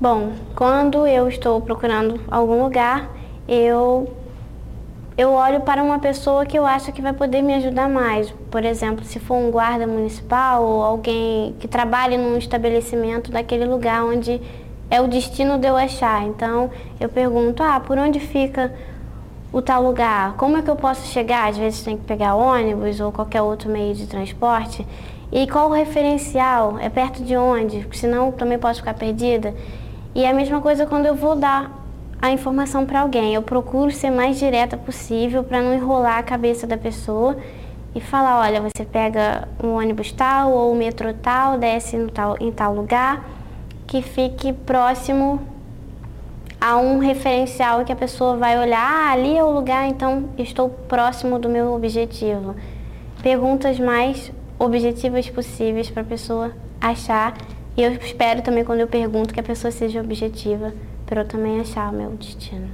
Bom, quando eu estou procurando algum lugar, eu eu olho para uma pessoa que eu acho que vai poder me ajudar mais. Por exemplo, se for um guarda municipal ou alguém que trabalhe num estabelecimento daquele lugar onde é o destino de eu achar. Então, eu pergunto: "Ah, por onde fica o tal lugar? Como é que eu posso chegar?" Às vezes tem que pegar ônibus ou qualquer outro meio de transporte. E qual o referencial? É perto de onde? Senão também posso ficar perdida. E é a mesma coisa quando eu vou dar a informação para alguém. Eu procuro ser mais direta possível para não enrolar a cabeça da pessoa e falar, olha, você pega um ônibus tal ou o metrô tal, desce no tal, em tal lugar, que fique próximo a um referencial que a pessoa vai olhar, ah, ali é o lugar, então estou próximo do meu objetivo. Perguntas mais objetivas possíveis para a pessoa achar. E eu espero também, quando eu pergunto, que a pessoa seja objetiva para eu também achar o meu destino.